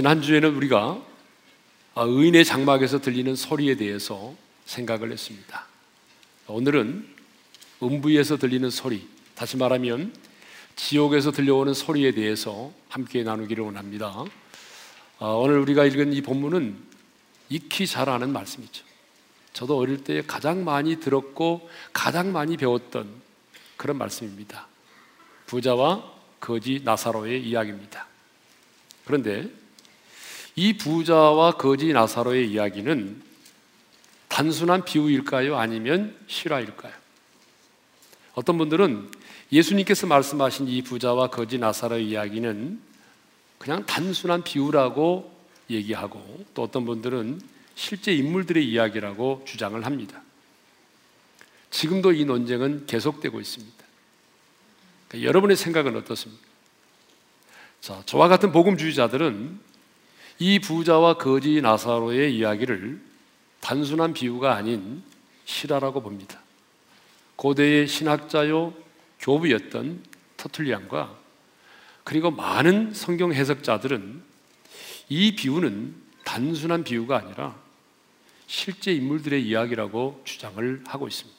지난주에는 우리가 아, 의인의 장막에서 들리는 소리에 대해서 생각을 했습니다. 오늘은 음부에서 들리는 소리, 다시 말하면 지옥에서 들려오는 소리에 대해서 함께 나누기를 원합니다. 아, 오늘 우리가 읽은 이 본문은 익히 잘 아는 말씀이죠. 저도 어릴 때 가장 많이 들었고 가장 많이 배웠던 그런 말씀입니다. 부자와 거지 나사로의 이야기입니다. 그런데 이 부자와 거지 나사로의 이야기는 단순한 비유일까요? 아니면 실화일까요? 어떤 분들은 예수님께서 말씀하신 이 부자와 거지 나사로의 이야기는 그냥 단순한 비유라고 얘기하고 또 어떤 분들은 실제 인물들의 이야기라고 주장을 합니다. 지금도 이 논쟁은 계속되고 있습니다. 그러니까 여러분의 생각은 어떻습니까? 자, 저와 같은 복음주의자들은 이 부자와 거지 나사로의 이야기를 단순한 비유가 아닌 실화라고 봅니다. 고대의 신학자요 교부였던 터툴리안과 그리고 많은 성경 해석자들은 이 비유는 단순한 비유가 아니라 실제 인물들의 이야기라고 주장을 하고 있습니다.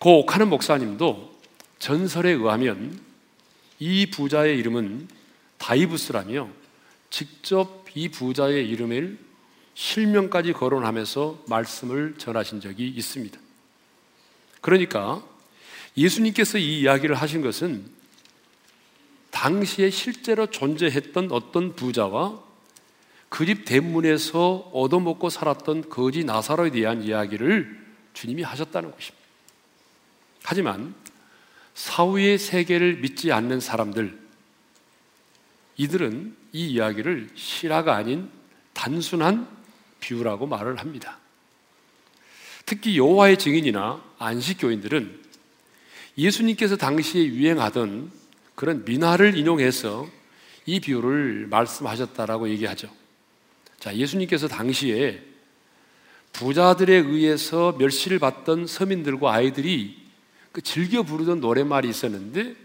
고 옥하는 목사님도 전설에 의하면 이 부자의 이름은 다이부스라며 직접 이 부자의 이름을 실명까지 거론하면서 말씀을 전하신 적이 있습니다. 그러니까 예수님께서 이 이야기를 하신 것은 당시에 실제로 존재했던 어떤 부자와 그 집 대문에서 얻어먹고 살았던 거지 나사로에 대한 이야기를 주님이 하셨다는 것입니다. 하지만 사후의 세계를 믿지 않는 사람들, 이들은 이 이야기를 실화가 아닌 단순한 비유라고 말을 합니다. 특히 여호와의 증인이나 안식교인들은 예수님께서 당시에 유행하던 그런 민화를 인용해서 이 비유를 말씀하셨다라고 얘기하죠. 자, 예수님께서 당시에 부자들에 의해서 멸시를 받던 서민들과 아이들이 그 즐겨 부르던 노랫말이 있었는데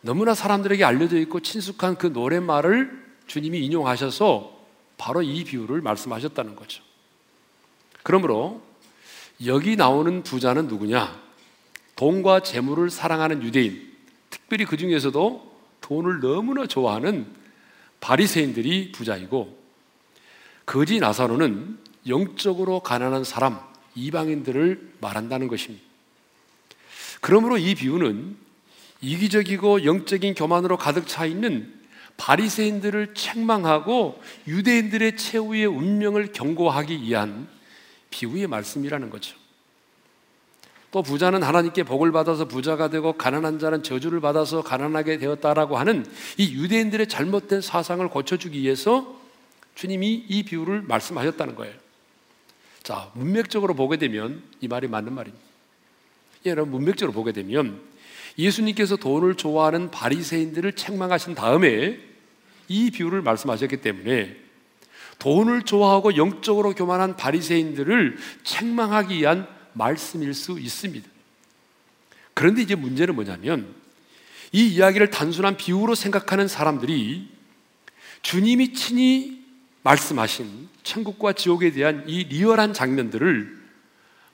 너무나 사람들에게 알려져 있고 친숙한 그 노랫말을 주님이 인용하셔서 바로 이 비유를 말씀하셨다는 거죠. 그러므로 여기 나오는 부자는 누구냐? 돈과 재물을 사랑하는 유대인, 특별히 그 중에서도 돈을 너무나 좋아하는 바리새인들이 부자이고 거지 나사로는 영적으로 가난한 사람, 이방인들을 말한다는 것입니다. 그러므로 이 비유는 이기적이고 영적인 교만으로 가득 차 있는 바리새인들을 책망하고 유대인들의 최후의 운명을 경고하기 위한 비유의 말씀이라는 거죠. 또 부자는 하나님께 복을 받아서 부자가 되고 가난한 자는 저주를 받아서 가난하게 되었다라고 하는 이 유대인들의 잘못된 사상을 고쳐주기 위해서 주님이 이 비유를 말씀하셨다는 거예요. 자, 문맥적으로 보게 되면 이 말이 맞는 말입니다. 여러분 문맥적으로 보게 되면 예수님께서 돈을 좋아하는 바리새인들을 책망하신 다음에 이 비유를 말씀하셨기 때문에 돈을 좋아하고 영적으로 교만한 바리새인들을 책망하기 위한 말씀일 수 있습니다. 그런데 이제 문제는 뭐냐면 이 이야기를 단순한 비유로 생각하는 사람들이 주님이 친히 말씀하신 천국과 지옥에 대한 이 리얼한 장면들을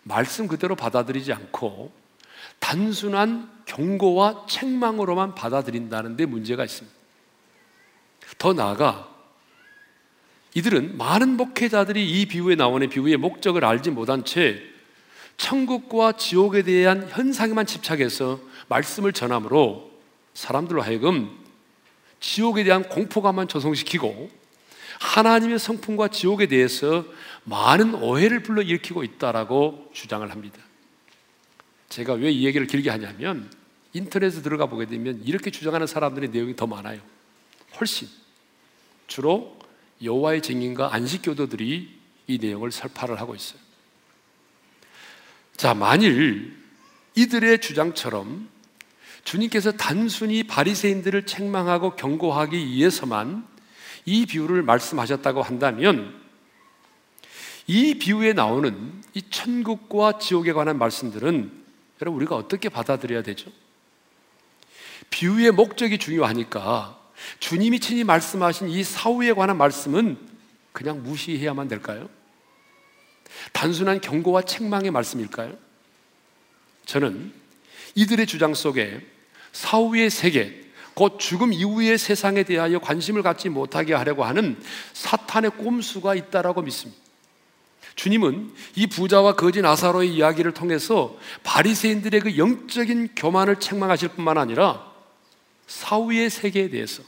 말씀 그대로 받아들이지 않고 단순한 경고와 책망으로만 받아들인다는 데 문제가 있습니다. 더 나아가 이들은 많은 목회자들이 이 비유에 나오는 비유의 목적을 알지 못한 채 천국과 지옥에 대한 현상에만 집착해서 말씀을 전함으로 사람들로 하여금 지옥에 대한 공포감만 조성시키고 하나님의 성품과 지옥에 대해서 많은 오해를 불러일으키고 있다라고 주장을 합니다. 제가 왜 이 얘기를 길게 하냐면 인터넷에 들어가 보게 되면 이렇게 주장하는 사람들의 내용이 더 많아요. 훨씬 주로 여호와의 증인과 안식 교도들이 이 내용을 설파를 하고 있어요. 자, 만일 이들의 주장처럼 주님께서 단순히 바리새인들을 책망하고 경고하기 위해서만 이 비유를 말씀하셨다고 한다면 이 비유에 나오는 이 천국과 지옥에 관한 말씀들은 여러분 우리가 어떻게 받아들여야 되죠? 비유의 목적이 중요하니까 주님이 친히 말씀하신 이 사후에 관한 말씀은 그냥 무시해야만 될까요? 단순한 경고와 책망의 말씀일까요? 저는 이들의 주장 속에 사후의 세계, 곧 죽음 이후의 세상에 대하여 관심을 갖지 못하게 하려고 하는 사탄의 꼼수가 있다라고 믿습니다. 주님은 이 부자와 거지 나사로의 이야기를 통해서 바리새인들의 그 영적인 교만을 책망하실 뿐만 아니라 사후의 세계에 대해서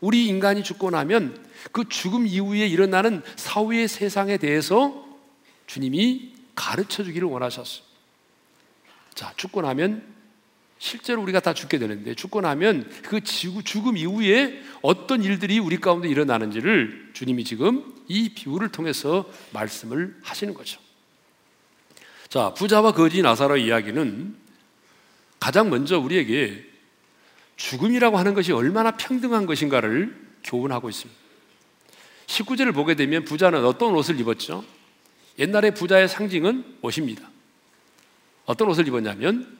우리 인간이 죽고 나면 그 죽음 이후에 일어나는 사후의 세상에 대해서 주님이 가르쳐 주기를 원하셨어요. 자, 죽고 나면 실제로 우리가 다 죽게 되는데 죽고 나면 그 죽음 이후에 어떤 일들이 우리 가운데 일어나는지를 주님이 지금 이 비유를 통해서 말씀을 하시는 거죠. 자, 부자와 거지 나사로 이야기는 가장 먼저 우리에게 죽음이라고 하는 것이 얼마나 평등한 것인가를 교훈하고 있습니다. 19절을 보게 되면 부자는 어떤 옷을 입었죠? 옛날에 부자의 상징은 옷입니다. 어떤 옷을 입었냐면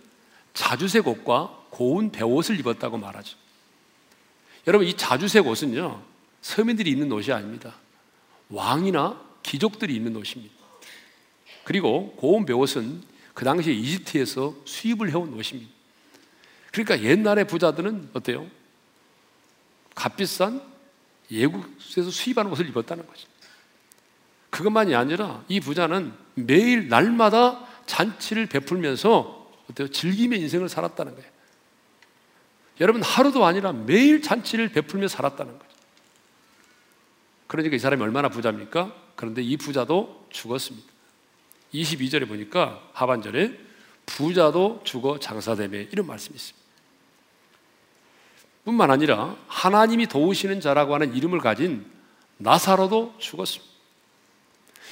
자주색 옷과 고운 배옷을 입었다고 말하죠. 여러분 이 자주색 옷은요 서민들이 입는 옷이 아닙니다. 왕이나 귀족들이 입는 옷입니다. 그리고 고운 배옷은 그 당시에 이집트에서 수입을 해온 옷입니다. 그러니까 옛날의 부자들은 어때요? 값비싼 예국에서 수입한 옷을 입었다는 거죠. 그것만이 아니라 이 부자는 매일 날마다 잔치를 베풀면서 어때요? 즐기며 인생을 살았다는 거예요. 여러분 하루도 아니라 매일 잔치를 베풀며 살았다는 거죠. 그러니까 이 사람이 얼마나 부자입니까? 그런데 이 부자도 죽었습니다. 22절에 보니까 하반절에 부자도 죽어 장사되매 이런 말씀이 있습니다. 뿐만 아니라 하나님이 도우시는 자라고 하는 이름을 가진 나사로도 죽었습니다.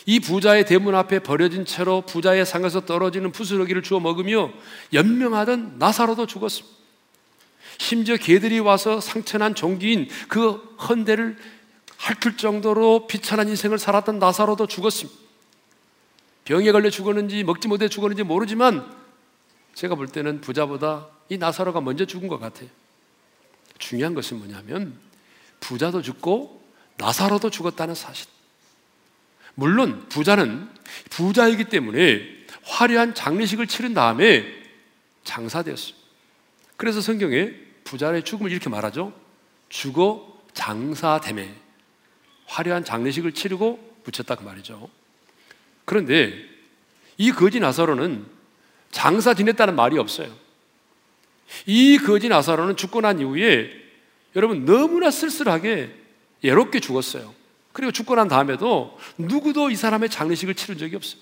이 부자의 대문 앞에 버려진 채로 부자의 상에서 떨어지는 부스러기를 주워 먹으며 연명하던 나사로도 죽었습니다. 심지어 개들이 와서 상처난 종기인 그 헌대를 핥을 정도로 비천한 인생을 살았던 나사로도 죽었습니다. 병에 걸려 죽었는지 먹지 못해 죽었는지 모르지만 제가 볼 때는 부자보다 이 나사로가 먼저 죽은 것 같아요. 중요한 것은 뭐냐면 부자도 죽고 나사로도 죽었다는 사실. 물론 부자는 부자이기 때문에 화려한 장례식을 치른 다음에 장사되었어요. 그래서 성경에 부자의 죽음을 이렇게 말하죠. 죽어 장사됨에 화려한 장례식을 치르고 붙였다 그 말이죠. 그런데 이 거지 나사로는 장사 지냈다는 말이 없어요. 이 거지 나사로는 죽고 난 이후에 여러분 너무나 쓸쓸하게 예롭게 죽었어요. 그리고 죽고 난 다음에도 누구도 이 사람의 장례식을 치른 적이 없어요.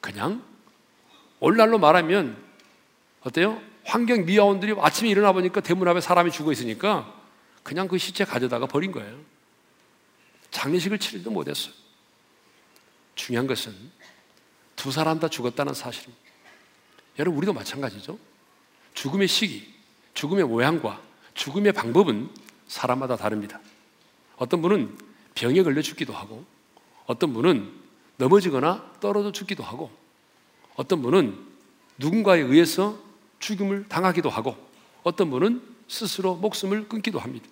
그냥 오늘날로 말하면 어때요? 환경 미화원들이 아침에 일어나 보니까 대문 앞에 사람이 죽어 있으니까 그냥 그 시체 가져다가 버린 거예요. 장례식을 치르지도 못했어요. 중요한 것은 두 사람 다 죽었다는 사실입니다. 여러분, 우리도 마찬가지죠. 죽음의 시기, 죽음의 모양과 죽음의 방법은 사람마다 다릅니다. 어떤 분은 병에 걸려 죽기도 하고, 어떤 분은 넘어지거나 떨어져 죽기도 하고, 어떤 분은 누군가에 의해서 죽음을 당하기도 하고, 어떤 분은 스스로 목숨을 끊기도 합니다.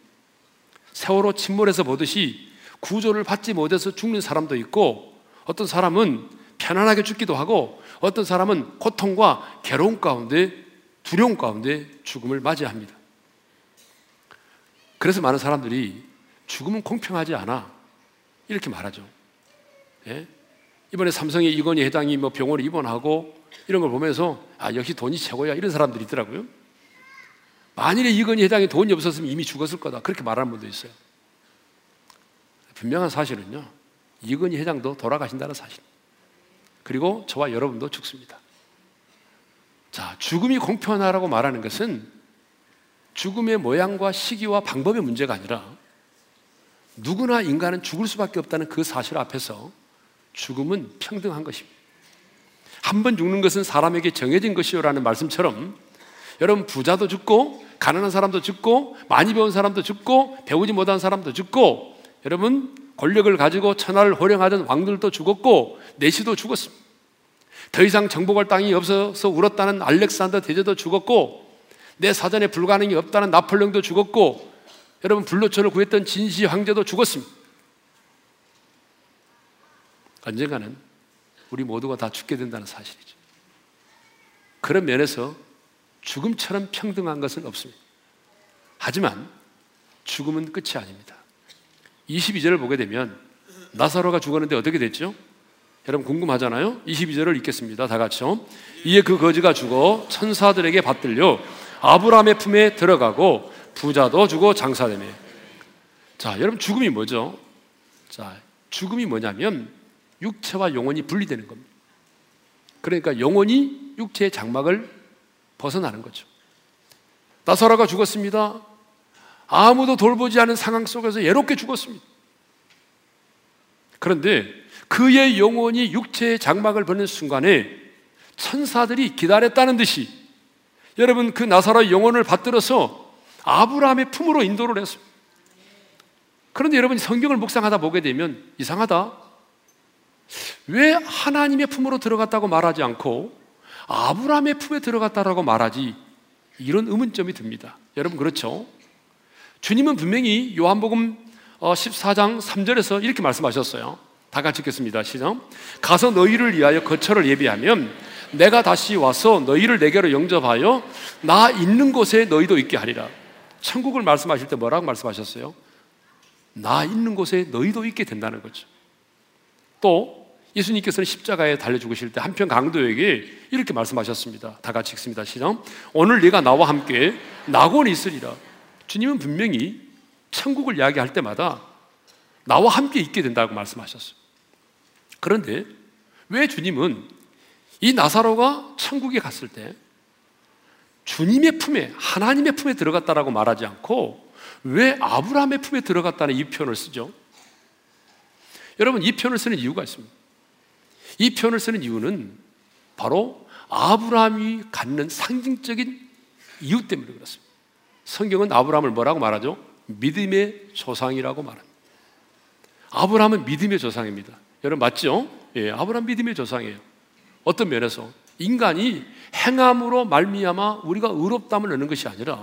세월호 침몰에서 보듯이 구조를 받지 못해서 죽는 사람도 있고, 어떤 사람은 편안하게 죽기도 하고, 어떤 사람은 고통과 괴로움 가운데 두려움 가운데 죽음을 맞이합니다. 그래서 많은 사람들이 죽음은 공평하지 않아. 이렇게 말하죠. 예? 이번에 삼성의 이건희 회장이 뭐 병원에 입원하고 이런 걸 보면서 아, 역시 돈이 최고야. 이런 사람들이 있더라고요. 만일에 이건희 회장이 돈이 없었으면 이미 죽었을 거다. 그렇게 말하는 분도 있어요. 분명한 사실은요. 이건희 회장도 돌아가신다는 사실. 그리고 저와 여러분도 죽습니다. 자, 죽음이 공평하라고 말하는 것은 죽음의 모양과 시기와 방법의 문제가 아니라 누구나 인간은 죽을 수밖에 없다는 그 사실 앞에서 죽음은 평등한 것입니다. 한 번 죽는 것은 사람에게 정해진 것이요라는 말씀처럼 여러분 부자도 죽고 가난한 사람도 죽고 많이 배운 사람도 죽고 배우지 못한 사람도 죽고 여러분 권력을 가지고 천하를 호령하던 왕들도 죽었고 내시도 죽었습니다. 더 이상 정복할 땅이 없어서 울었다는 알렉산더 대제도 죽었고 내 사전에 불가능이 없다는 나폴레옹도 죽었고 여러분 불로초를 구했던 진시 황제도 죽었습니다. 언젠가는 우리 모두가 다 죽게 된다는 사실이죠. 그런 면에서 죽음처럼 평등한 것은 없습니다. 하지만 죽음은 끝이 아닙니다. 22절을 보게 되면 나사로가 죽었는데 어떻게 됐죠? 여러분 궁금하잖아요? 22절을 읽겠습니다. 다 같이요. 이에 그 거지가 죽어 천사들에게 받들려 아브라함의 품에 들어가고 부자도 주고 장사되며. 자, 여러분 죽음이 뭐죠? 자, 죽음이 뭐냐면 육체와 영혼이 분리되는 겁니다. 그러니까 영혼이 육체의 장막을 벗어나는 거죠. 나사로가 죽었습니다. 아무도 돌보지 않은 상황 속에서 예롭게 죽었습니다. 그런데 그의 영혼이 육체의 장막을 벗는 순간에 천사들이 기다렸다는 듯이 여러분 그 나사로의 영혼을 받들어서 아브라함의 품으로 인도를 했습니다. 그런데 여러분 성경을 묵상하다 보게 되면 이상하다. 왜 하나님의 품으로 들어갔다고 말하지 않고 아브라함의 품에 들어갔다라고 말하지? 이런 의문점이 듭니다. 여러분 그렇죠? 주님은 분명히 요한복음 14장 어, 3절에서 이렇게 말씀하셨어요. 다 같이 읽겠습니다. 시작. 가서 너희를 위하여 거처를 예비하면 내가 다시 와서 너희를 내게로 영접하여 나 있는 곳에 너희도 있게 하리라. 천국을 말씀하실 때 뭐라고 말씀하셨어요? 나 있는 곳에 너희도 있게 된다는 거죠. 또 예수님께서는 십자가에 달려 죽으실 때 한편 강도에게 이렇게 말씀하셨습니다. 다 같이 읽습니다. 시작. 오늘 네가 나와 함께 낙원이 있으리라. 주님은 분명히 천국을 이야기할 때마다 나와 함께 있게 된다고 말씀하셨어요. 그런데 왜 주님은 이 나사로가 천국에 갔을 때 주님의 품에 하나님의 품에 들어갔다라고 말하지 않고 왜 아브라함의 품에 들어갔다는 이 표현을 쓰죠? 여러분 이 표현을 쓰는 이유가 있습니다. 이 표현을 쓰는 이유는 바로 아브라함이 갖는 상징적인 이유 때문에 그렇습니다. 성경은 아브라함을 뭐라고 말하죠? 믿음의 조상이라고 말합니다. 아브라함은 믿음의 조상입니다. 여러분 맞죠? 예, 아브라함 믿음의 조상이에요. 어떤 면에서 인간이 행함으로 말미암아 우리가 의롭담을 얻는 것이 아니라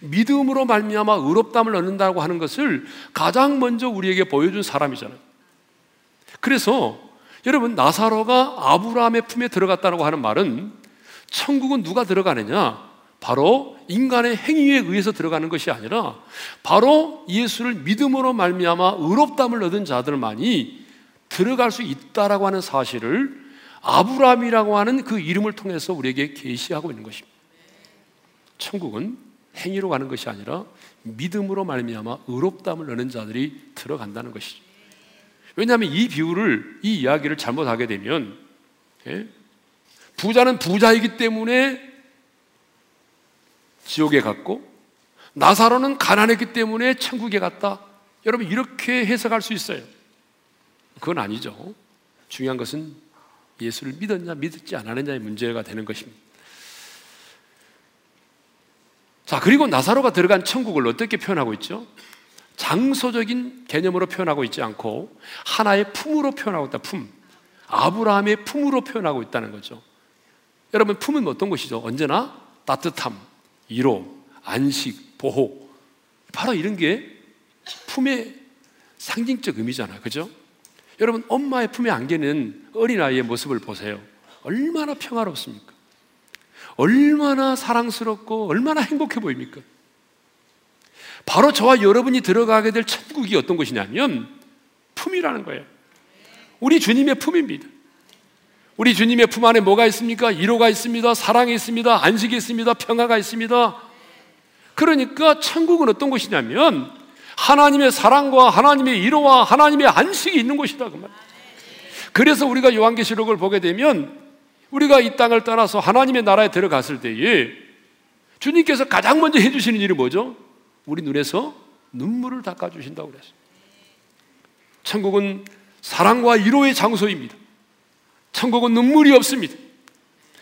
믿음으로 말미암아 의롭담을 얻는다고 하는 것을 가장 먼저 우리에게 보여준 사람이잖아요. 그래서 여러분 나사로가 아브라함의 품에 들어갔다고 하는 말은 천국은 누가 들어가느냐? 바로 인간의 행위에 의해서 들어가는 것이 아니라 바로 예수를 믿음으로 말미암아 의롭담을 얻은 자들만이 들어갈 수 있다라고 하는 사실을 아브라함이라고 하는 그 이름을 통해서 우리에게 계시하고 있는 것입니다. 천국은 행위로 가는 것이 아니라 믿음으로 말미암아 의롭담을 얻는 자들이 들어간다는 것이죠. 왜냐하면 이 비유를 이 이야기를 잘못하게 되면 예? 부자는 부자이기 때문에 지옥에 갔고 나사로는 가난했기 때문에 천국에 갔다. 여러분 이렇게 해석할 수 있어요. 그건 아니죠. 중요한 것은 예수를 믿었냐 믿지 않았느냐의 문제가 되는 것입니다. 자, 그리고 나사로가 들어간 천국을 어떻게 표현하고 있죠? 장소적인 개념으로 표현하고 있지 않고 하나의 품으로 표현하고 있다. 품. 아브라함의 품으로 표현하고 있다는 거죠. 여러분 품은 어떤 것이죠? 언제나 따뜻함, 위로, 안식, 보호. 바로 이런 게 품의 상징적 의미잖아요. 그죠? 여러분, 엄마의 품에 안기는 어린아이의 모습을 보세요. 얼마나 평화롭습니까? 얼마나 사랑스럽고 얼마나 행복해 보입니까? 바로 저와 여러분이 들어가게 될 천국이 어떤 것이냐면 품이라는 거예요. 우리 주님의 품입니다. 우리 주님의 품 안에 뭐가 있습니까? 위로가 있습니다. 사랑이 있습니다. 안식이 있습니다. 평화가 있습니다. 그러니까 천국은 어떤 곳이냐면 하나님의 사랑과 하나님의 위로와 하나님의 안식이 있는 곳이다 그 말. 그래서 우리가 요한계시록을 보게 되면 우리가 이 땅을 떠나서 하나님의 나라에 들어갔을 때에 주님께서 가장 먼저 해주시는 일이 뭐죠? 우리 눈에서 눈물을 닦아주신다고 그랬어요. 천국은 사랑과 위로의 장소입니다. 천국은 눈물이 없습니다.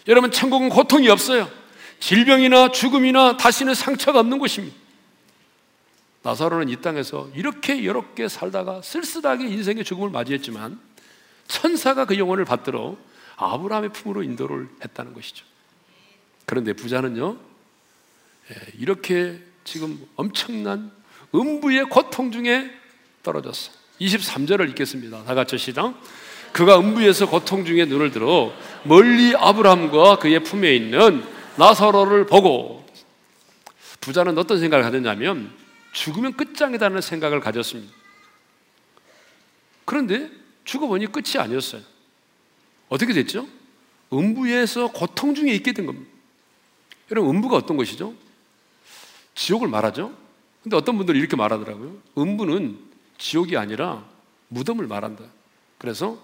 여러분, 천국은 고통이 없어요. 질병이나 죽음이나 다시는 상처가 없는 곳입니다. 나사로는 이 땅에서 이렇게 이렇게 살다가 쓸쓸하게 인생의 죽음을 맞이했지만 천사가 그 영혼을 받들어 아브라함의 품으로 인도를 했다는 것이죠. 그런데 부자는요, 예, 이렇게 지금 엄청난 음부의 고통 중에 떨어졌어. 23절을 읽겠습니다. 다 같이 시작. 그가 음부에서 고통 중에 눈을 들어 멀리 아브라함과 그의 품에 있는 나사로를 보고 부자는 어떤 생각을 가졌냐면 죽으면 끝장이다는 생각을 가졌습니다. 그런데 죽어보니 끝이 아니었어요. 어떻게 됐죠? 음부에서 고통 중에 있게 된 겁니다. 여러분, 음부가 어떤 것이죠? 지옥을 말하죠? 근데 어떤 분들이 이렇게 말하더라고요. 음부는 지옥이 아니라 무덤을 말한다. 그래서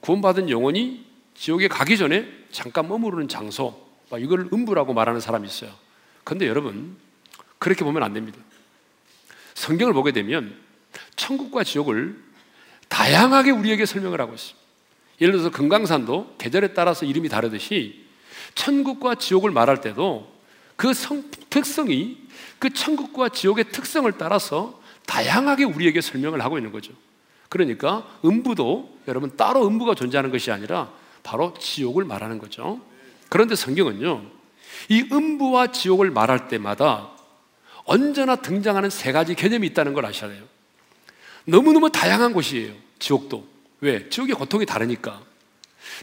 구원받은 영혼이 지옥에 가기 전에 잠깐 머무르는 장소, 이걸 음부라고 말하는 사람이 있어요. 근데 여러분, 그렇게 보면 안 됩니다. 성경을 보게 되면 천국과 지옥을 다양하게 우리에게 설명을 하고 있습니다. 예를 들어서 금강산도 계절에 따라서 이름이 다르듯이 천국과 지옥을 말할 때도 그 성, 특성이 그 천국과 지옥의 특성을 따라서 다양하게 우리에게 설명을 하고 있는 거죠. 그러니까 음부도 여러분 따로 음부가 존재하는 것이 아니라 바로 지옥을 말하는 거죠. 그런데 성경은요, 이 음부와 지옥을 말할 때마다 언제나 등장하는 세 가지 개념이 있다는 걸 아셔야 돼요. 너무너무 다양한 곳이에요. 지옥도. 왜? 지옥의 고통이 다르니까.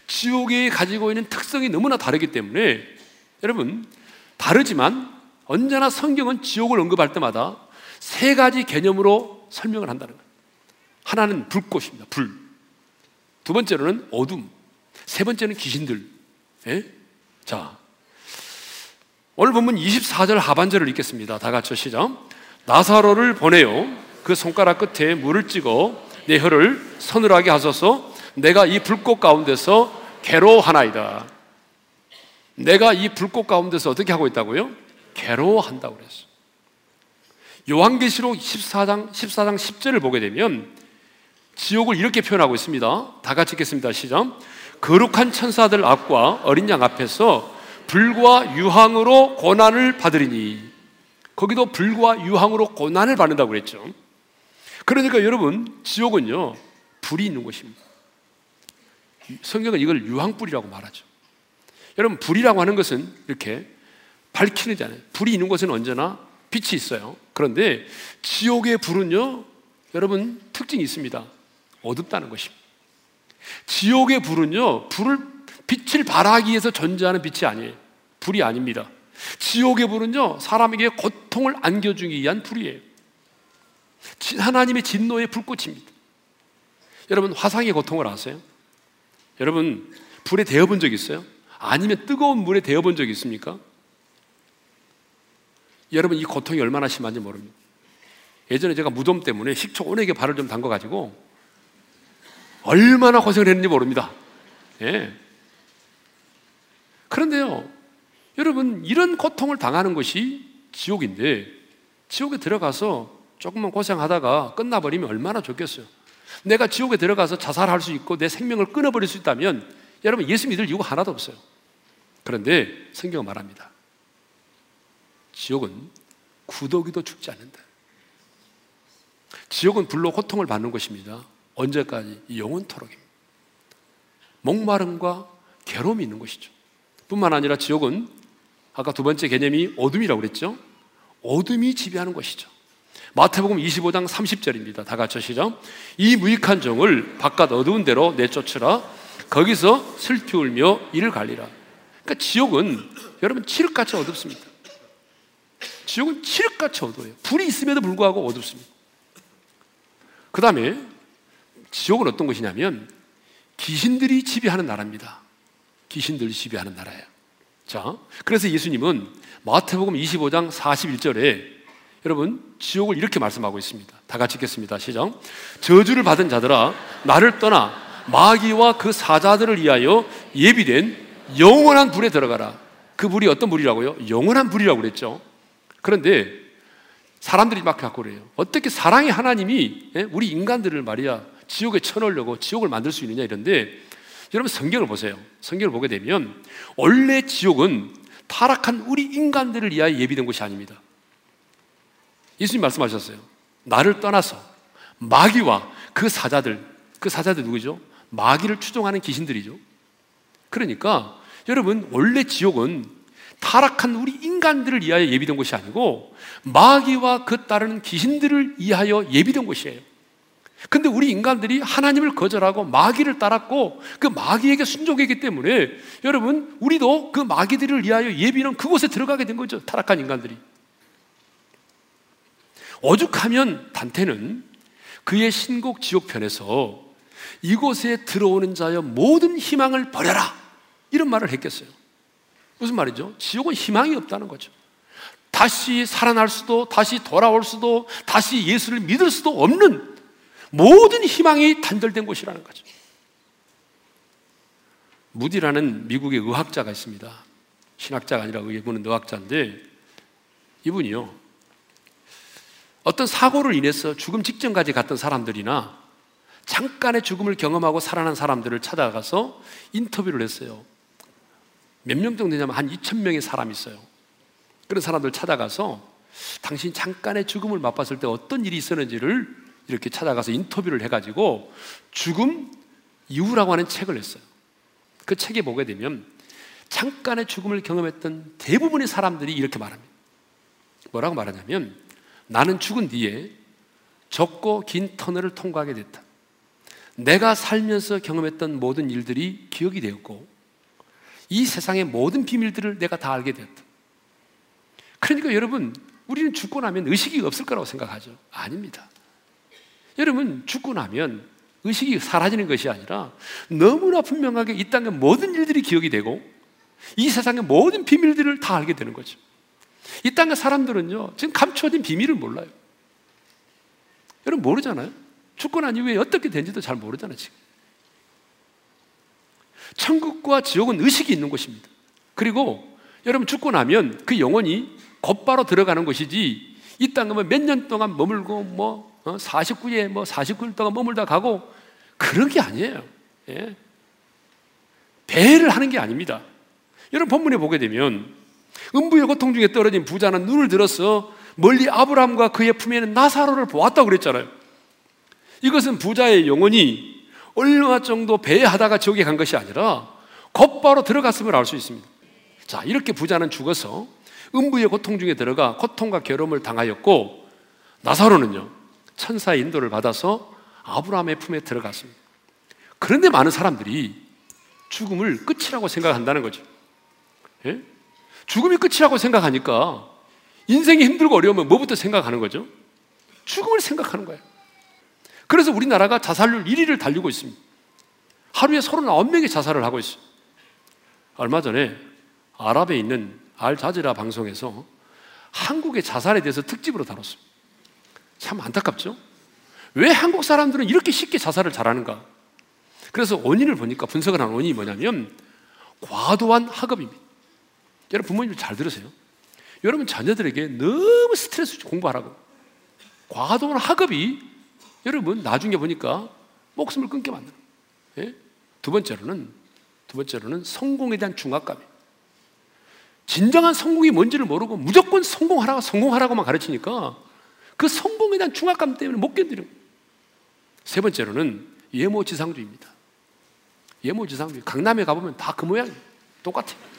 지옥이 가지고 있는 특성이 너무나 다르기 때문에 여러분, 다르지만 언제나 성경은 지옥을 언급할 때마다 세 가지 개념으로 설명을 한다는 거예요. 하나는 불꽃입니다. 불. 두 번째로는 어둠. 세 번째는 귀신들. 예? 자. 오늘 본문 24절 하반절을 읽겠습니다. 다 같이 시작. 나사로를 보내요. 그 손가락 끝에 물을 찍어 내 혀를 서늘하게 하소서 내가 이 불꽃 가운데서 괴로워하나이다. 내가 이 불꽃 가운데서 어떻게 하고 있다고요? 괴로워한다고 그랬어. 요한계시록 14장 14장 10절을 보게 되면 지옥을 이렇게 표현하고 있습니다. 다 같이 읽겠습니다. 시작. 거룩한 천사들 앞과 어린 양 앞에서 불과 유황으로 고난을 받으리니 거기도 불과 유황으로 고난을 받는다고 그랬죠. 그러니까 여러분 지옥은요 불이 있는 곳입니다. 성경은 이걸 유황불이라고 말하죠. 여러분 불이라고 하는 것은 이렇게 밝히는 잖아요. 불이 있는 곳은 언제나 빛이 있어요. 그런데 지옥의 불은요, 여러분 특징이 있습니다. 어둡다는 것입니다. 지옥의 불은요, 불을 빛을 발하기 위해서 존재하는 빛이 아니에요. 불이 아닙니다. 지옥의 불은요, 사람에게 고통을 안겨주기 위한 불이에요. 하나님의 진노의 불꽃입니다. 여러분 화상의 고통을 아세요? 여러분 불에 데어본 적 있어요? 아니면 뜨거운 물에 데어본 적 있습니까? 여러분 이 고통이 얼마나 심한지 모릅니다. 예전에 제가 무덤 때문에 식초 온에게 발을 좀 담궈 가지고 얼마나 고생을 했는지 모릅니다. 예. 그런데요, 여러분 이런 고통을 당하는 것이 지옥인데 지옥에 들어가서 조금만 고생하다가 끝나버리면 얼마나 좋겠어요. 내가 지옥에 들어가서 자살할 수 있고 내 생명을 끊어버릴 수 있다면 여러분 예수 믿을 이유가 하나도 없어요. 그런데 성경은 말합니다. 지옥은 구더기도 죽지 않는다. 지옥은 불로 고통을 받는 것입니다. 언제까지? 영원토록입니다. 목마름과 괴로움이 있는 것이죠. 뿐만 아니라 지옥은 아까 두 번째 개념이 어둠이라고 그랬죠. 어둠이 지배하는 것이죠. 마태복음 25장 30절입니다. 다 같이 시작. 이 무익한 종을 바깥 어두운 데로 내쫓으라. 거기서 슬피 울며 이를 갈리라. 그러니까 지옥은 여러분 칠흑같이 어둡습니다. 지옥은 칠흑같이 어두워요. 불이 있음에도 불구하고 어둡습니다. 그 다음에 지옥은 어떤 것이냐면 귀신들이 지배하는 나라입니다. 귀신들이 지배하는 나라예요. 자, 그래서 예수님은 마태복음 25장 41절에 여러분 지옥을 이렇게 말씀하고 있습니다. 다 같이 읽겠습니다. 시작. 저주를 받은 자들아 나를 떠나 마귀와 그 사자들을 위하여 예비된 영원한 불에 들어가라. 그 불이 어떤 불이라고요? 영원한 불이라고 그랬죠. 그런데 사람들이 막 갖고 그래요. 어떻게 사랑의 하나님이 예? 우리 인간들을 말이야 지옥에 쳐넣으려고 지옥을 만들 수 있느냐 이런데 여러분 성경을 보세요. 성경을 보게 되면 원래 지옥은 타락한 우리 인간들을 위하여 예비된 곳이 아닙니다. 예수님 말씀하셨어요. 나를 떠나서 마귀와 그 사자들, 그 사자들 누구죠? 마귀를 추종하는 귀신들이죠. 그러니까 여러분 원래 지옥은 타락한 우리 인간들을 위하여 예비된 것이 아니고 마귀와 그 따르는 귀신들을 위하여 예비된 것이에요. 근데 우리 인간들이 하나님을 거절하고 마귀를 따랐고 그 마귀에게 순종했기 때문에 여러분 우리도 그 마귀들을 위하여 예비는 그곳에 들어가게 된 거죠. 타락한 인간들이. 오죽하면 단테는 그의 신곡 지옥편에서 이곳에 들어오는 자여 모든 희망을 버려라. 이런 말을 했겠어요. 무슨 말이죠? 지옥은 희망이 없다는 거죠. 다시 살아날 수도, 다시 돌아올 수도, 다시 예수를 믿을 수도 없는 모든 희망이 단절된 곳이라는 거죠. 무디라는 미국의 의학자가 있습니다. 신학자가 아니라 이분은 의학자인데 이분이요. 어떤 사고를 인해서 죽음 직전까지 갔던 사람들이나 잠깐의 죽음을 경험하고 살아난 사람들을 찾아가서 인터뷰를 했어요. 몇 명 정도 되냐면 한 2천 명의 사람이 있어요. 그런 사람들 찾아가서 당신 잠깐의 죽음을 맛봤을 때 어떤 일이 있었는지를 이렇게 찾아가서 인터뷰를 해가지고 죽음 이후라고 하는 책을 냈어요. 그 책에 보게 되면 잠깐의 죽음을 경험했던 대부분의 사람들이 이렇게 말합니다. 뭐라고 말하냐면 나는 죽은 뒤에 적고 긴 터널을 통과하게 됐다. 내가 살면서 경험했던 모든 일들이 기억이 되었고 이 세상의 모든 비밀들을 내가 다 알게 되었다. 그러니까 여러분, 우리는 죽고 나면 의식이 없을 거라고 생각하죠. 아닙니다. 여러분, 죽고 나면 의식이 사라지는 것이 아니라 너무나 분명하게 이 땅의 모든 일들이 기억이 되고 이 세상의 모든 비밀들을 다 알게 되는 거죠. 이 땅의 사람들은요, 지금 감춰진 비밀을 몰라요. 여러분 모르잖아요. 죽고 난 이후에 어떻게 된지도 잘 모르잖아요, 지금. 천국과 지옥은 의식이 있는 곳입니다. 그리고 여러분 죽고 나면 그 영혼이 곧바로 들어가는 것이지 이 땅에 몇년 동안 머물고 뭐 49일 어, 뭐 49일 동안 머물다 가고 그런 게 아니에요. 예. 배를 하는 게 아닙니다. 여러분 본문에 보게 되면 음부의 고통 중에 떨어진 부자는 눈을 들어서 멀리 아브라함과 그의 품에는 나사로를 보았다고 그랬잖아요. 이것은 부자의 영혼이 얼마 정도 배회하다가 지옥에 간 것이 아니라 곧바로 들어갔음을 알 수 있습니다. 자, 이렇게 부자는 죽어서 음부의 고통 중에 들어가 고통과 괴로움을 당하였고 나사로는요 천사의 인도를 받아서 아브라함의 품에 들어갔습니다. 그런데 많은 사람들이 죽음을 끝이라고 생각한다는 거죠. 예? 죽음이 끝이라고 생각하니까 인생이 힘들고 어려우면 뭐부터 생각하는 거죠? 죽음을 생각하는 거예요. 그래서 우리나라가 자살률 1위를 달리고 있습니다. 하루에 39명이 자살을 하고 있어요. 얼마 전에 아랍에 있는 알자지라 방송에서 한국의 자살에 대해서 특집으로 다뤘습니다. 참 안타깝죠? 왜 한국 사람들은 이렇게 쉽게 자살을 잘하는가? 그래서 원인을 보니까 분석을 한 원인이 뭐냐면 과도한 학업입니다. 여러분 부모님 잘 들으세요. 여러분 자녀들에게 너무 스트레스 공부하라고 과도한 학업이 여러분 나중에 보니까 목숨을 끊게 만드는 예? 두 번째로는 두 번째로는 성공에 대한 중압감이 진정한 성공이 뭔지를 모르고 무조건 성공하라고 성공하라고만 가르치니까 그 성공에 대한 중압감 때문에 못 견디는 세 번째로는 예모지상주의입니다. 예모지상주의. 강남에 가보면 다 그 모양이에요. 똑같아요.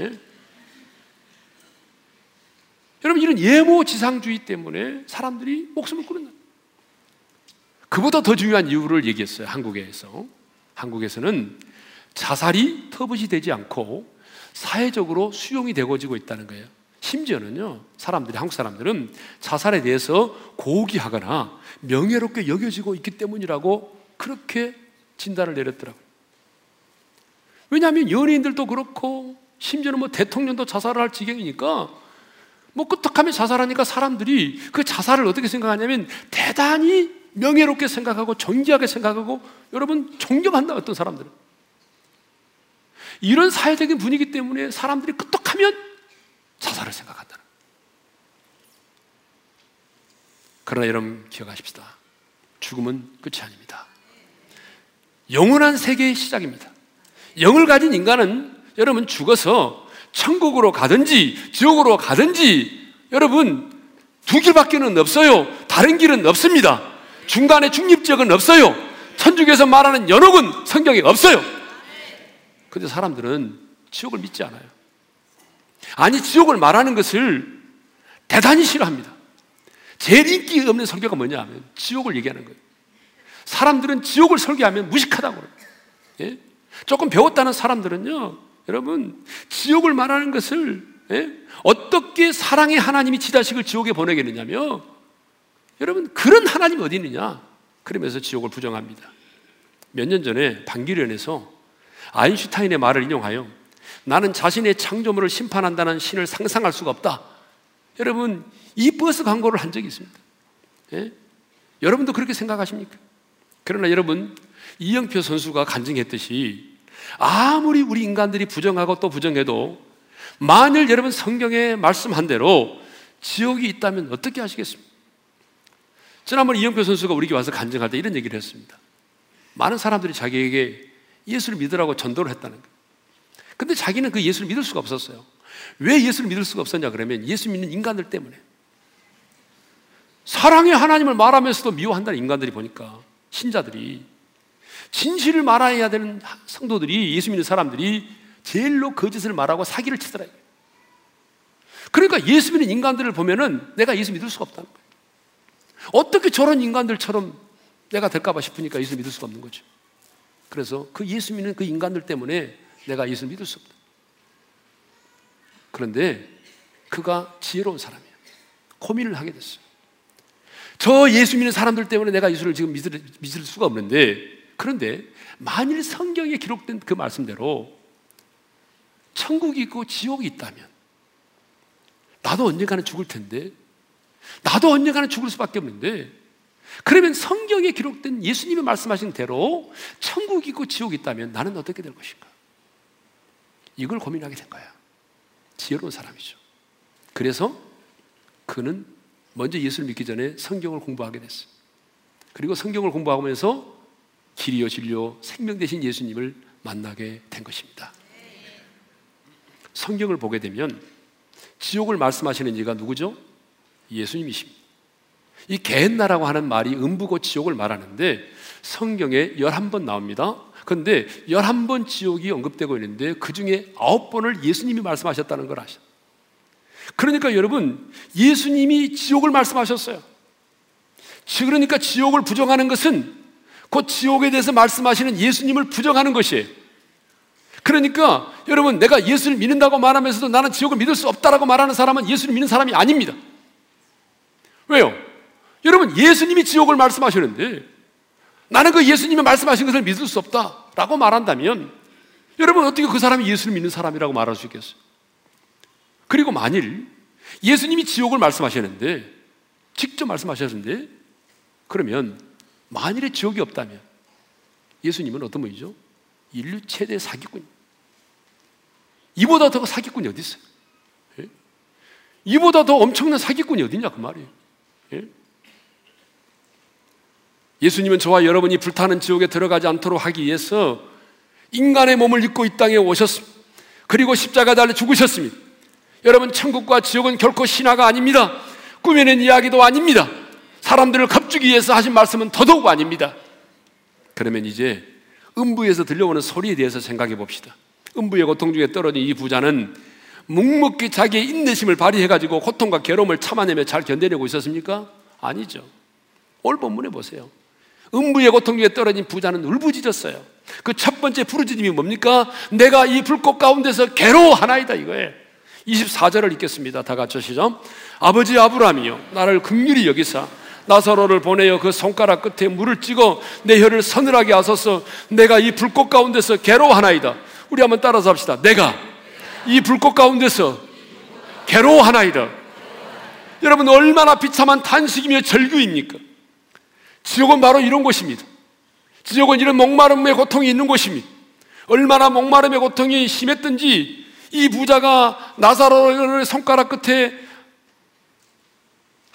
예? 여러분 이런 예모 지상주의 때문에 사람들이 목숨을 끊는다. 그보다 더 중요한 이유를 얘기했어요. 한국에서. 한국에서는 자살이 터부시 되지 않고 사회적으로 수용이 되고지고 있다는 거예요. 심지어는요, 사람들이, 한국 사람들은 자살에 대해서 고귀하거나 명예롭게 여겨지고 있기 때문이라고 그렇게 진단을 내렸더라고요. 왜냐하면 연예인들도 그렇고, 심지어는 뭐 대통령도 자살을 할 지경이니까, 뭐 끄떡하면 자살하니까 사람들이 그 자살을 어떻게 생각하냐면 대단히 명예롭게 생각하고 존귀하게 생각하고 여러분 존경한다 어떤 사람들은 이런 사회적인 분위기 때문에 사람들이 끄떡하면 자살을 생각한다는 그러나 여러분 기억하십시다. 죽음은 끝이 아닙니다. 영원한 세계의 시작입니다. 영을 가진 인간은 여러분 죽어서 천국으로 가든지 지옥으로 가든지 여러분 두 길밖에는 없어요. 다른 길은 없습니다. 중간에 중립적은 없어요. 천주교에서 말하는 연옥은 성경에 없어요. 근데 사람들은 지옥을 믿지 않아요. 아니, 지옥을 말하는 것을 대단히 싫어합니다. 제일 인기 없는 설교가 뭐냐 하면 지옥을 얘기하는 거예요. 사람들은 지옥을 설교하면 무식하다고 그래요. 예? 조금 배웠다는 사람들은요, 여러분, 지옥을 말하는 것을 예? 어떻게 사랑의 하나님이 지자식을 지옥에 보내겠느냐며 여러분, 그런 하나님 어디 있느냐? 그러면서 지옥을 부정합니다. 몇 년 전에 방기련에서 아인슈타인의 말을 인용하여 나는 자신의 창조물을 심판한다는 신을 상상할 수가 없다. 여러분, 이 버스 광고를 한 적이 있습니다. 예? 여러분도 그렇게 생각하십니까? 그러나 여러분, 이영표 선수가 간증했듯이 아무리 우리 인간들이 부정하고 또 부정해도 만일 여러분 성경에 말씀한 대로 지옥이 있다면 어떻게 하시겠습니까? 지난번 이영표 선수가 우리에게 와서 간증할 때 이런 얘기를 했습니다. 많은 사람들이 자기에게 예수를 믿으라고 전도를 했다는 거예요. 근데 자기는 그 예수를 믿을 수가 없었어요. 왜 예수를 믿을 수가 없었냐 그러면 예수 믿는 인간들 때문에. 사랑의 하나님을 말하면서도 미워한다는 인간들이 보니까 신자들이 진실을 말해야 되는 성도들이 예수 믿는 사람들이 제일로 거짓을 말하고 사기를 치더라. 그러니까 예수 믿는 인간들을 보면은 내가 예수 믿을 수가 없다는 거예요. 어떻게 저런 인간들처럼 내가 될까봐 싶으니까 예수 믿을 수가 없는 거죠. 그래서 그 예수 믿는 그 인간들 때문에 내가 예수 믿을 수 없다. 그런데 그가 지혜로운 사람이에요. 고민을 하게 됐어요. 저 예수 믿는 사람들 때문에 내가 예수를 지금 믿을, 믿을 수가 없는데, 그런데 만일 성경에 기록된 그 말씀대로 천국이 있고 지옥이 있다면, 나도 언젠가는 죽을 텐데, 나도 언젠가는 죽을 수밖에 없는데, 그러면 성경에 기록된 예수님이 말씀하신 대로 천국이 있고 지옥이 있다면 나는 어떻게 될 것인가? 이걸 고민하게 된 거야. 지혜로운 사람이죠. 그래서 그는 먼저 예수를 믿기 전에 성경을 공부하게 됐어요. 그리고 성경을 공부하면서 길이요 진리요 생명 대신 예수님을 만나게 된 것입니다. 성경을 보게 되면 지옥을 말씀하시는 이가 누구죠? 예수님이십니다. 이 게헨나라고 하는 말이 음부고 지옥을 말하는데 성경에 11번 나옵니다. 그런데 11번 지옥이 언급되고 있는데 그 중에 9번을 예수님이 말씀하셨다는 걸 아셔. 그러니까 여러분, 예수님이 지옥을 말씀하셨어요. 그러니까 지옥을 부정하는 것은 곧 지옥에 대해서 말씀하시는 예수님을 부정하는 것이에요. 그러니까 여러분, 내가 예수를 믿는다고 말하면서도 나는 지옥을 믿을 수 없다라고 말하는 사람은 예수를 믿는 사람이 아닙니다. 왜요? 여러분, 예수님이 지옥을 말씀하시는데 나는 그 예수님이 말씀하신 것을 믿을 수 없다라고 말한다면 여러분 어떻게 그 사람이 예수를 믿는 사람이라고 말할 수 있겠어요? 그리고 만일 예수님이 지옥을 말씀하셨는데 직접 말씀하셨는데 그러면 만일에 지옥이 없다면 예수님은 어떤 분이죠? 인류 최대 사기꾼. 이보다 더 사기꾼이 어디 있어요? 예? 이보다 더 엄청난 사기꾼이 어디냐 그 말이에요. 예? 예수님은 저와 여러분이 불타는 지옥에 들어가지 않도록 하기 위해서 인간의 몸을 입고 이 땅에 오셨습니다. 그리고 십자가 달려 죽으셨습니다. 여러분, 천국과 지옥은 결코 신화가 아닙니다. 꾸며낸 이야기도 아닙니다. 사람들을 겁주기 위해서 하신 말씀은 더더욱 아닙니다. 그러면 이제 음부에서 들려오는 소리에 대해서 생각해 봅시다. 음부의 고통 중에 떨어진 이 부자는 묵묵히 자기의 인내심을 발휘해가지고 고통과 괴로움을 참아내며 잘 견뎌내고 있었습니까? 아니죠. 올 본문에 보세요. 음부의 고통 중에 떨어진 부자는 울부짖었어요. 그 첫 번째 부르짖음이 뭡니까? 내가 이 불꽃 가운데서 괴로워하나이다 이거예요. 24절을 읽겠습니다. 다 같이 시죠. 아버지 아브라함이요 나를 극률히 여기사 나사로를 보내어 그 손가락 끝에 물을 찍어 내 혀를 서늘하게 하소서 내가 이 불꽃 가운데서 괴로워하나이다. 우리 한번 따라서 합시다. 내가 이 불꽃 가운데서 괴로워하나이다. 여러분 얼마나 비참한 탄식이며 절규입니까? 지옥은 바로 이런 곳입니다. 지옥은 이런 목마름의 고통이 있는 곳입니다. 얼마나 목마름의 고통이 심했든지 이 부자가 나사로를 손가락 끝에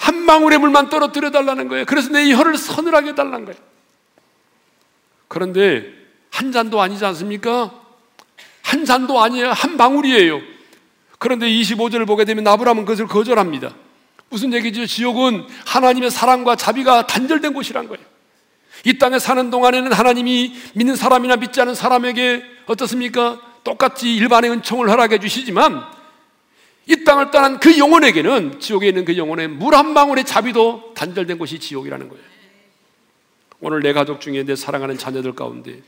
한 방울의 물만 떨어뜨려 달라는 거예요. 그래서 내 혀를 서늘하게 해달라는 거예요. 그런데 한 잔도 아니지 않습니까? 한 잔도 아니에요. 한 방울이에요. 그런데 25절을 보게 되면 아브라함은 그것을 거절합니다. 무슨 얘기죠? 지옥은 하나님의 사랑과 자비가 단절된 곳이란 거예요. 이 땅에 사는 동안에는 하나님이 믿는 사람이나 믿지 않은 사람에게 어떻습니까? 똑같이 일반의 은총을 허락해 주시지만 이 땅을 떠난 그 영혼에게는 지옥에 있는 그 영혼의 물 한 방울의 자비도 단절된 곳이 지옥이라는 거예요. 오늘 내 가족 중에 내 사랑하는 자녀들 가운데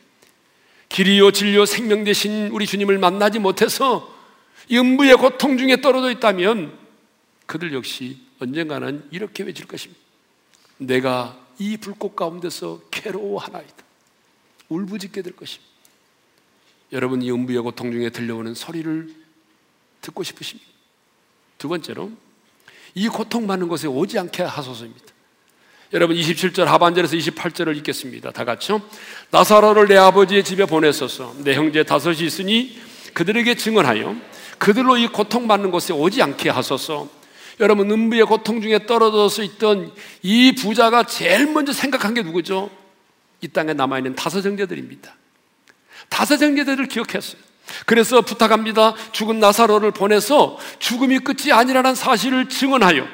길이요 진리요 생명 대신 우리 주님을 만나지 못해서 음부의 고통 중에 떨어져 있다면 그들 역시 언젠가는 이렇게 외칠 것입니다. 내가 이 불꽃 가운데서 괴로워하나이다. 울부짖게 될 것입니다. 여러분 이 음부의 고통 중에 들려오는 소리를 듣고 싶으십니까? 두 번째로 이 고통받는 곳에 오지 않게 하소서입니다. 여러분 27절 하반절에서 28절을 읽겠습니다. 다 같이요. 나사로를 내 아버지의 집에 보내소서. 내 형제 다섯이 있으니 그들에게 증언하여 그들로 이 고통받는 곳에 오지 않게 하소서. 여러분 음부의 고통 중에 떨어져서 있던 이 부자가 제일 먼저 생각한 게 누구죠? 이 땅에 남아 있는 다섯 형제들입니다. 다섯 형제들을 기억했어요. 그래서 부탁합니다. 죽은 나사로를 보내서 죽음이 끝이 아니라는 사실을 증언하여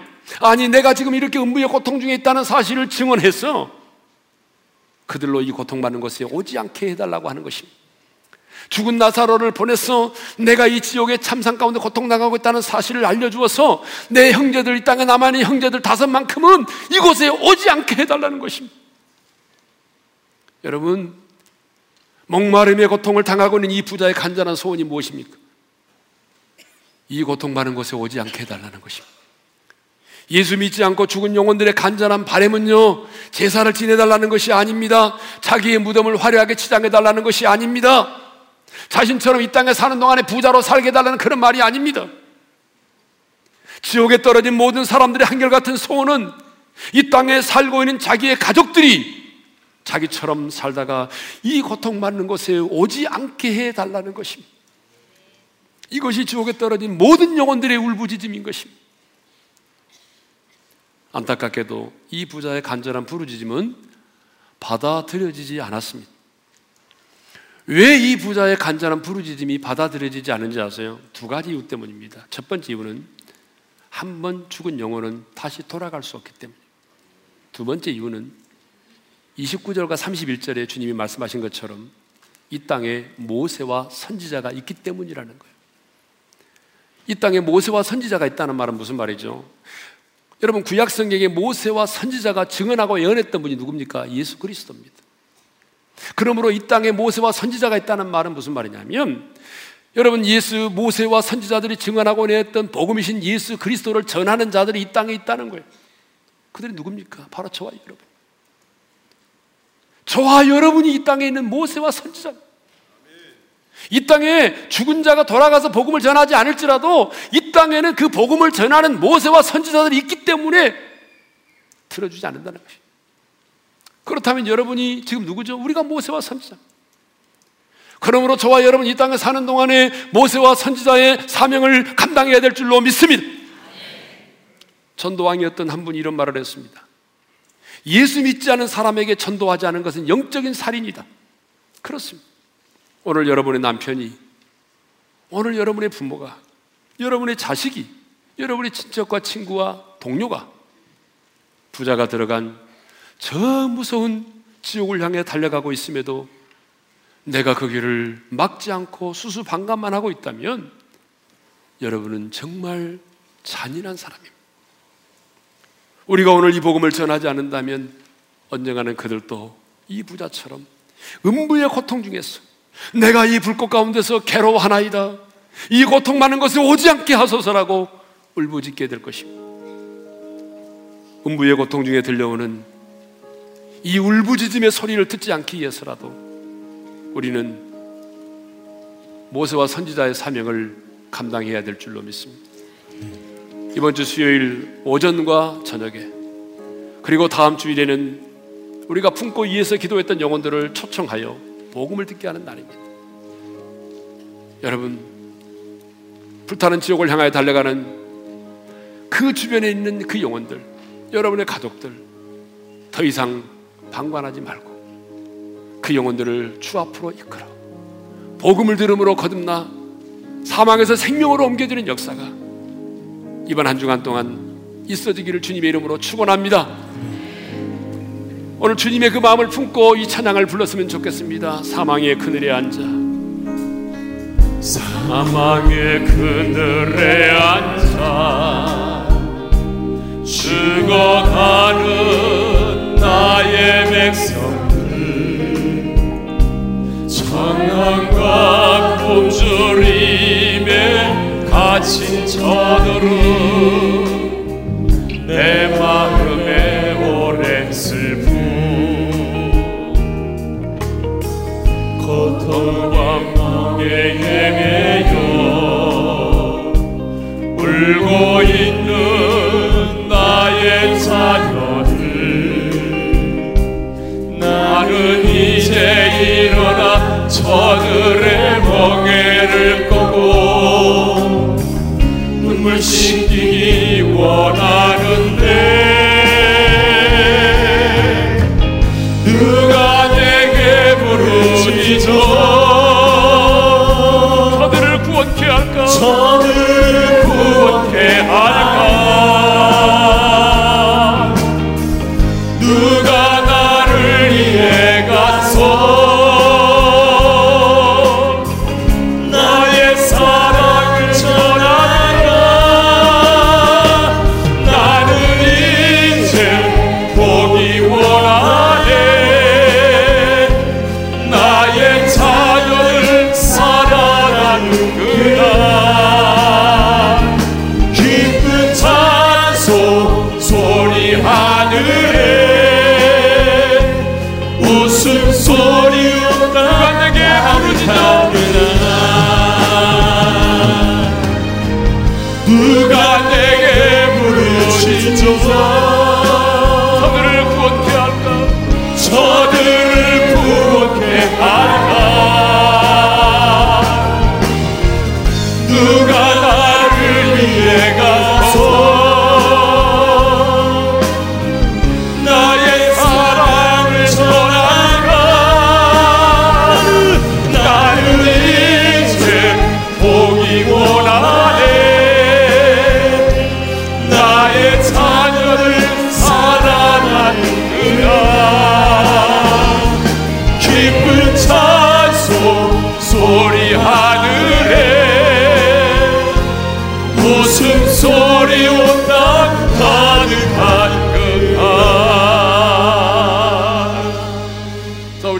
아니 내가 지금 이렇게 음부의 고통 중에 있다는 사실을 증언해서 그들로 이 고통받는 것에 오지 않게 해달라고 하는 것입니다. 죽은 나사로를 보내서 내가 이 지옥의 참상 가운데 고통당하고 있다는 사실을 알려주어서 내 형제들 이 땅에 남아있는 형제들 다섯만큼은 이곳에 오지 않게 해달라는 것입니다. 여러분 목마름의 고통을 당하고 있는 이 부자의 간절한 소원이 무엇입니까? 이 고통받는 곳에 오지 않게 해달라는 것입니다. 예수 믿지 않고 죽은 영혼들의 간절한 바램은요, 제사를 지내달라는 것이 아닙니다. 자기의 무덤을 화려하게 치장해달라는 것이 아닙니다. 자신처럼 이 땅에 사는 동안에 부자로 살게 해달라는 그런 말이 아닙니다. 지옥에 떨어진 모든 사람들의 한결같은 소원은 이 땅에 살고 있는 자기의 가족들이 자기처럼 살다가 이 고통받는 곳에 오지 않게 해달라는 것입니다. 이것이 지옥에 떨어진 모든 영혼들의 울부짖음인 것입니다. 안타깝게도 이 부자의 간절한 부르짖음은 받아들여지지 않았습니다. 왜 이 부자의 간절한 부르짖음이 받아들여지지 않은지 아세요? 두 가지 이유 때문입니다. 첫 번째 이유는 한 번 죽은 영혼은 다시 돌아갈 수 없기 때문입니다. 두 번째 이유는 29절과 31절에 주님이 말씀하신 것처럼 이 땅에 모세와 선지자가 있기 때문이라는 거예요. 이 땅에 모세와 선지자가 있다는 말은 무슨 말이죠? 여러분 구약 성경에 모세와 선지자가 증언하고 예언했던 분이 누굽니까? 예수 그리스도입니다. 그러므로 이 땅에 모세와 선지자가 있다는 말은 무슨 말이냐면 여러분 예수 모세와 선지자들이 증언하고 내었던 복음이신 예수 그리스도를 전하는 자들이 이 땅에 있다는 거예요. 그들이 누굽니까? 바로 저와 여러분. 저와 여러분이 이 땅에 있는 모세와 선지자. 이 땅에 죽은 자가 돌아가서 복음을 전하지 않을지라도 이 땅에는 그 복음을 전하는 모세와 선지자들이 있기 때문에 들어주지 않는다는 것이. 그렇다면 여러분이 지금 누구죠? 우리가 모세와 선지자. 그러므로 저와 여러분 이 땅에 사는 동안에 모세와 선지자의 사명을 감당해야 될 줄로 믿습니다. 전도왕이었던 한 분이 이런 말을 했습니다. 예수 믿지 않은 사람에게 전도하지 않은 것은 영적인 살인이다. 그렇습니다. 오늘 여러분의 남편이, 오늘 여러분의 부모가, 여러분의 자식이, 여러분의 친척과 친구와 동료가 부자가 들어간 저 무서운 지옥을 향해 달려가고 있음에도 내가 그 길을 막지 않고 수수방관만 하고 있다면 여러분은 정말 잔인한 사람입니다. 우리가 오늘 이 복음을 전하지 않는다면 언젠가는 그들도 이 부자처럼 음부의 고통 중에서 내가 이 불꽃 가운데서 괴로워하나이다. 이 고통 많은 것에 오지 않게 하소서라고 울부짖게 될 것입니다. 음부의 고통 중에 들려오는 이 울부짖음의 소리를 듣지 않기 위해서라도 우리는 모세와 선지자의 사명을 감당해야 될 줄로 믿습니다. 이번 주 수요일 오전과 저녁에 그리고 다음 주일에는 우리가 품고 위에서 기도했던 영혼들을 초청하여 복음을 듣게 하는 날입니다. 여러분 불타는 지옥을 향하여 달려가는 그 주변에 있는 그 영혼들, 여러분의 가족들 더 이상 방관하지 말고 그 영혼들을 주 앞으로 이끌어 복음을 들음으로 거듭나 사망에서 생명으로 옮겨지는 역사가 이번 한 주간 동안 있어지기를 주님의 이름으로 축원합니다. 오늘 주님의 그 마음을 품고 이 찬양을 불렀으면 좋겠습니다. 사망의 그늘에 앉아 사망의 그늘에 앉아 죽어가는 나의 백성 갇힌 저들은 내 마음에 오랜 슬픔. 고통과 멍에 헤매여 울고 있 눈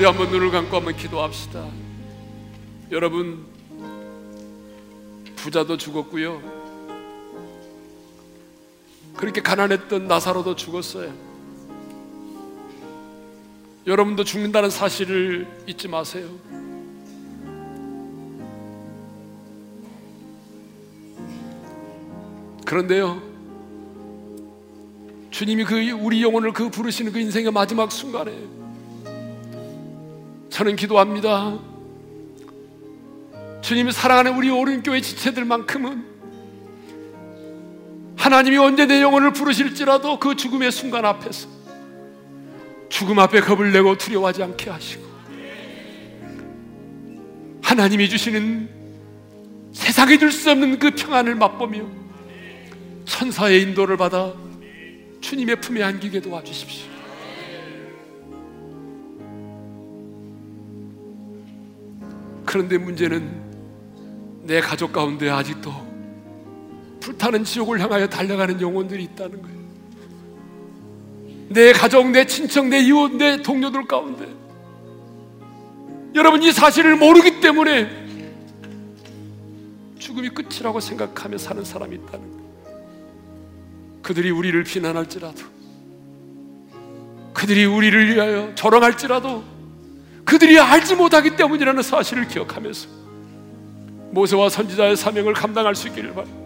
한번 눈을 감고 한번 기도합시다. 여러분 부자도 죽었고요. 그렇게 가난했던 나사로도 죽었어요. 여러분도 죽는다는 사실을 잊지 마세요. 그런데요 주님이 그 우리 영혼을 그 부르시는 그 인생의 마지막 순간에 저는 기도합니다. 주님이 사랑하는 우리 오른교회 지체들만큼은 하나님이 언제 내 영혼을 부르실지라도 그 죽음의 순간 앞에서 죽음 앞에 겁을 내고 두려워하지 않게 하시고 하나님이 주시는 세상에 줄 수 없는 그 평안을 맛보며 천사의 인도를 받아 주님의 품에 안기게 도와주십시오. 그런데 문제는 내 가족 가운데 아직도 불타는 지옥을 향하여 달려가는 영혼들이 있다는 거예요. 내 가족, 내 친척, 내 이웃, 내 동료들 가운데 여러분 이 사실을 모르기 때문에 죽음이 끝이라고 생각하며 사는 사람이 있다는 거예요. 그들이 우리를 비난할지라도 그들이 우리를 위하여 조롱할지라도 그들이 알지 못하기 때문이라는 사실을 기억하면서 모세와 선지자의 사명을 감당할 수 있기를 바랍니다.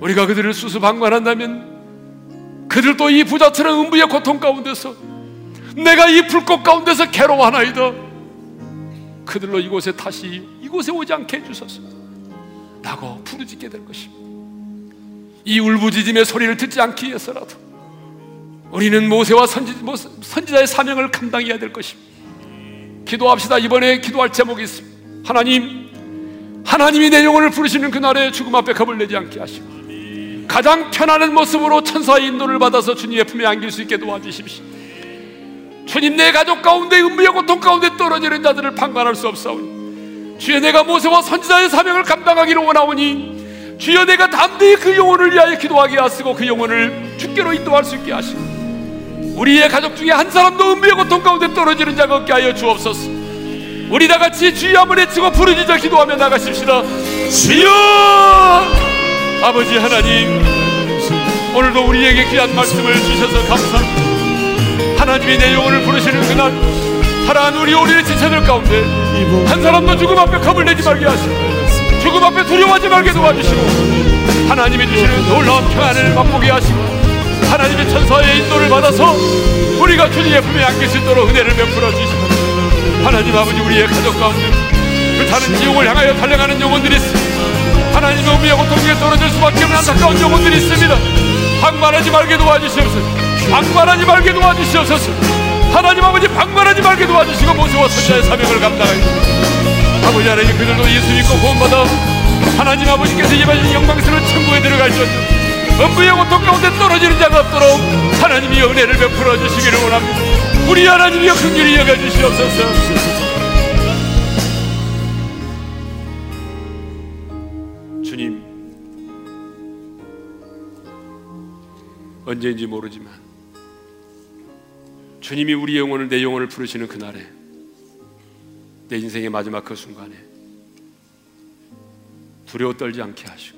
우리가 그들을 수수방관한다면 그들도 이 부자처럼 음부의 고통 가운데서 내가 이 불꽃 가운데서 괴로워하나이다. 그들로 이곳에 다시 이곳에 오지 않게 해주소서. 라고 부르짖게 될 것입니다. 이 울부짖음의 소리를 듣지 않기 위해서라도 우리는 모세와 선지, 선지자의 사명을 감당해야 될 것입니다. 기도합시다. 이번에 기도할 제목이 있습니다. 하나님, 하나님이 내 영혼을 부르시는 그날에 죽음 앞에 겁을 내지 않게 하시고 가장 편안한 모습으로 천사의 인도를 받아서 주님의 품에 안길 수 있게 도와주십시오. 주님 내 가족 가운데 음부의 고통 가운데 떨어지는 자들을 판단할 수 없사오니 주여 내가 모세와 선지자의 사명을 감당하기를 원하오니 주여 내가 담대히 그 영혼을 위하여 기도하게 하시고 그 영혼을 주께로 인도할 수 있게 하시고 우리의 가족 중에 한 사람도 은비의 고통 가운데 떨어지는 자가 없게 하여 주옵소서. 우리 다 같이 주여 한번 외치고 부르짖어 기도하며 나가십시다. 주여! 아버지 하나님 오늘도 우리에게 귀한 말씀을 주셔서 감사합니다. 하나님이 내 영혼을 부르시는 그날 사랑하는 우리 오리의 지체들 가운데 한 사람도 죽음 앞에 겁을 내지 말게 하시고 죽음 앞에 두려워하지 말게 도와주시고 하나님이 주시는 놀라운 평안을 맛보게 하시고 하나님의 천사의 인도를 받아서 우리가 주님의 품에 안길 수 있도록 은혜를 베풀어 주시고 하나님 아버지 우리의 가족 가운데 불타는 지옥을 향하여 달려가는 영혼들이 있습니다. 하나님의 우미의 고통 중에 떨어질 수밖에 없는 안타까운 영혼들이 있습니다. 방관하지 말게 도와주시옵소서. 방관하지 말게 도와주시옵소서. 하나님 아버지 방관하지 말게 도와주시고 모세와 선자의 사명을 감당하여 아버지 하나님 그들도 예수 믿고 구원받아 하나님 아버지께서 예배하신 영광스러운 천국에 들어갈 수 있는 음부의 고통 가운데 떨어지는 자가 없도록 하나님이 은혜를 베풀어 주시기를 원합니다. 우리 하나님이여 긍휼히 여겨 주시옵소서. 주님 언제인지 모르지만 주님이 우리 영혼을 내 영혼을 부르시는 그날에 내 인생의 마지막 그 순간에 두려워 떨지 않게 하시고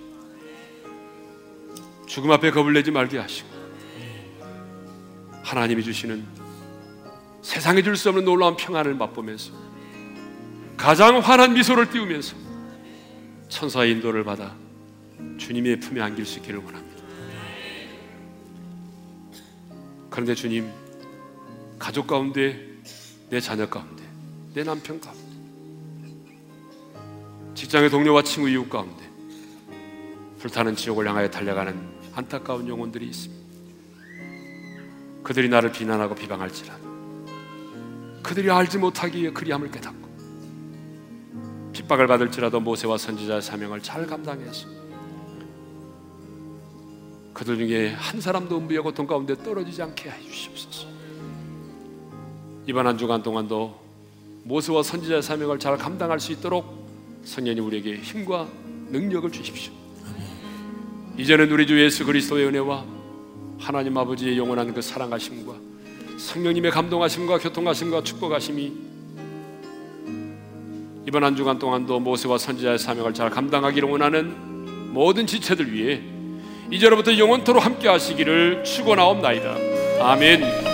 죽음 앞에 겁을 내지 말게 하시고 하나님이 주시는 세상에 줄 수 없는 놀라운 평안을 맛보면서 가장 환한 미소를 띄우면서 천사의 인도를 받아 주님의 품에 안길 수 있기를 원합니다. 그런데 주님 가족 가운데, 내 자녀 가운데, 내 남편 가운데, 직장의 동료와 친구 이웃 가운데, 불타는 지옥을 향하여 달려가는 안타까운 영혼들이 있습니다. 그들이 나를 비난하고 비방할지라도 그들이 알지 못하기에 그리함을 깨닫고 핍박을 받을지라도 모세와 선지자의 사명을 잘 감당해서 그들 중에 한 사람도 음부의 고통 가운데 떨어지지 않게 해 주시옵소서. 이번 한 주간 동안도 모세와 선지자의 사명을 잘 감당할 수 있도록 성령님 우리에게 힘과 능력을 주십시오. 이제는 우리 주 예수 그리스도의 은혜와 하나님 아버지의 영원한 그 사랑하심과 성령님의 감동하심과 교통하심과 축복하심이 이번 한 주간 동안도 모세와 선지자의 사명을 잘 감당하기를 원하는 모든 지체들 위해 이제로부터 영원토록 함께 하시기를 축원하옵나이다. 아멘.